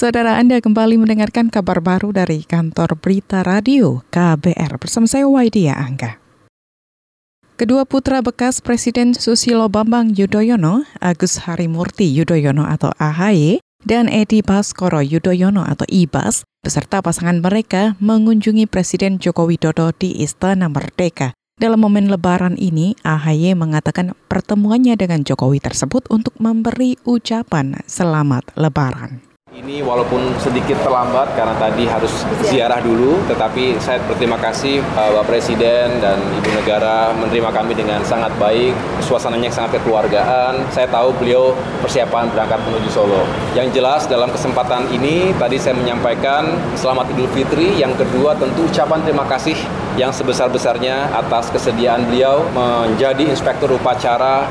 Saudara Anda kembali mendengarkan kabar baru dari kantor berita radio KBR bersama saya Waidia Angga. Kedua putra bekas Presiden Susilo Bambang Yudhoyono, Agus Harimurti Yudhoyono atau AHY, dan Edi Baskoro Yudhoyono atau IBAS, beserta pasangan mereka mengunjungi Presiden Joko Widodo di Istana Merdeka. Dalam momen lebaran ini, AHY mengatakan pertemuannya dengan Jokowi tersebut untuk memberi ucapan selamat lebaran. Ini walaupun sedikit terlambat karena tadi harus ziarah dulu, tetapi saya berterima kasih uh, Bapak Presiden dan Ibu Negara menerima kami dengan sangat baik, suasananya sangat kekeluargaan. Saya tahu beliau persiapan berangkat menuju Solo. Yang jelas dalam kesempatan ini tadi saya menyampaikan selamat Idul Fitri, yang kedua tentu ucapan terima kasih yang sebesar-besarnya atas kesediaan beliau menjadi inspektur upacara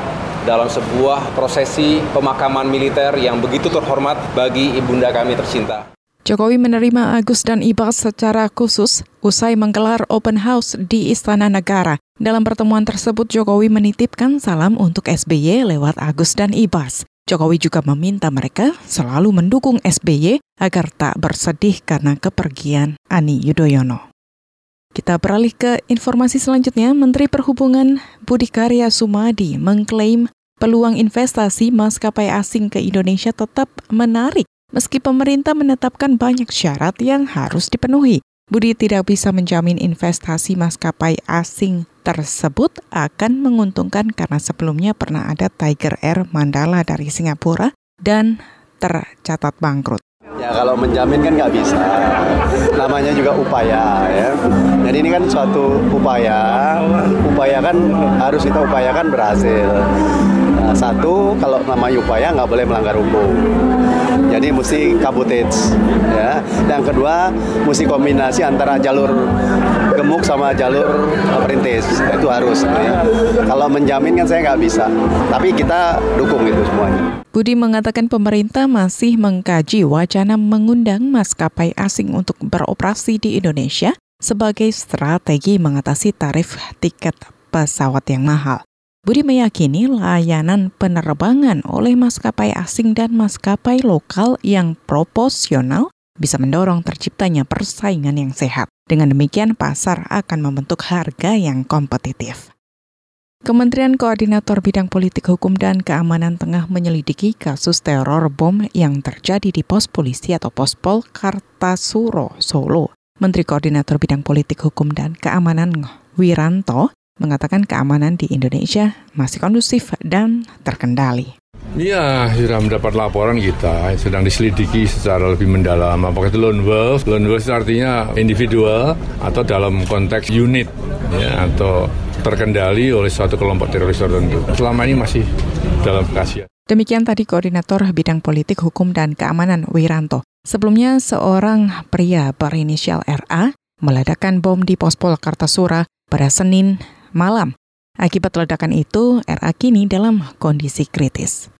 dalam sebuah prosesi pemakaman militer yang begitu terhormat bagi ibunda kami tercinta. Jokowi menerima Agus dan Ibas secara khusus usai menggelar open house di Istana Negara. Dalam pertemuan tersebut, Jokowi menitipkan salam untuk SBY lewat Agus dan Ibas. Jokowi juga meminta mereka selalu mendukung SBY agar tak bersedih karena kepergian Ani Yudhoyono. Kita beralih ke informasi selanjutnya. Menteri Perhubungan Budi Karya Sumadi mengklaim peluang investasi maskapai asing ke Indonesia tetap menarik meski pemerintah menetapkan banyak syarat yang harus dipenuhi. Budi tidak bisa menjamin investasi maskapai asing tersebut akan menguntungkan karena sebelumnya pernah ada Tiger Air Mandala dari Singapura dan tercatat bangkrut. Ya kalau menjamin kan nggak bisa, namanya juga upaya ya. Jadi ini kan suatu upaya, upaya kan harus kita upayakan berhasil. Nah, satu kalau nama upaya nggak boleh melanggar hukum. Jadi mesti kabutage ya. Dan kedua mesti kombinasi antara jalur gemuk sama jalur perintis itu harus. Ya. Kalau menjamin kan saya nggak bisa, tapi kita dukung itu semuanya. Budi mengatakan pemerintah masih mengkaji wacana mengundang maskapai asing untuk beroperasi di Indonesia sebagai strategi mengatasi tarif tiket pesawat yang mahal. Budi meyakini layanan penerbangan oleh maskapai asing dan maskapai lokal yang proporsional bisa mendorong terciptanya persaingan yang sehat. Dengan demikian, pasar akan membentuk harga yang kompetitif. Kementerian Koordinator Bidang Politik Hukum dan Keamanan tengah menyelidiki kasus teror bom yang terjadi di pos polisi atau Pospol Kartasuro, Solo. Menteri Koordinator Bidang Politik Hukum dan Keamanan Wiranto mengatakan keamanan di Indonesia masih kondusif dan terkendali. Iya, sudah mendapat laporan kita sedang diselidiki secara lebih mendalam. Apakah itu lone wolf? Lone wolf itu artinya individual atau dalam konteks unit ya, atau terkendali oleh suatu kelompok teroris tertentu. Selama ini masih dalam kajian. Demikian tadi Koordinator Bidang Politik, Hukum, dan Keamanan Wiranto. Sebelumnya, seorang pria berinisial RA meledakkan bom di Pospol Kartasura pada Senin malam. Akibat ledakan itu, RA kini dalam kondisi kritis.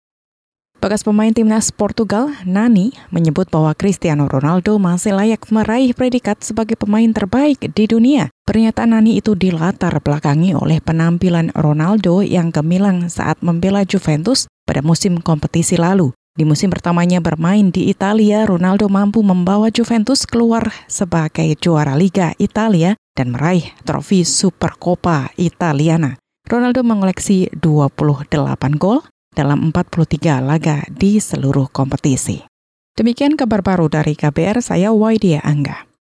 Bekas pemain timnas Portugal, Nani, menyebut bahwa Cristiano Ronaldo masih layak meraih predikat sebagai pemain terbaik di dunia. Pernyataan Nani itu dilatar belakangi oleh penampilan Ronaldo yang gemilang saat membela Juventus pada musim kompetisi lalu. Di musim pertamanya bermain di Italia, Ronaldo mampu membawa Juventus keluar sebagai juara Liga Italia dan meraih trofi Supercoppa Italiana. Ronaldo mengoleksi 28 gol dalam 43 laga di seluruh kompetisi. Demikian kabar baru dari KBR, saya Waidia Angga.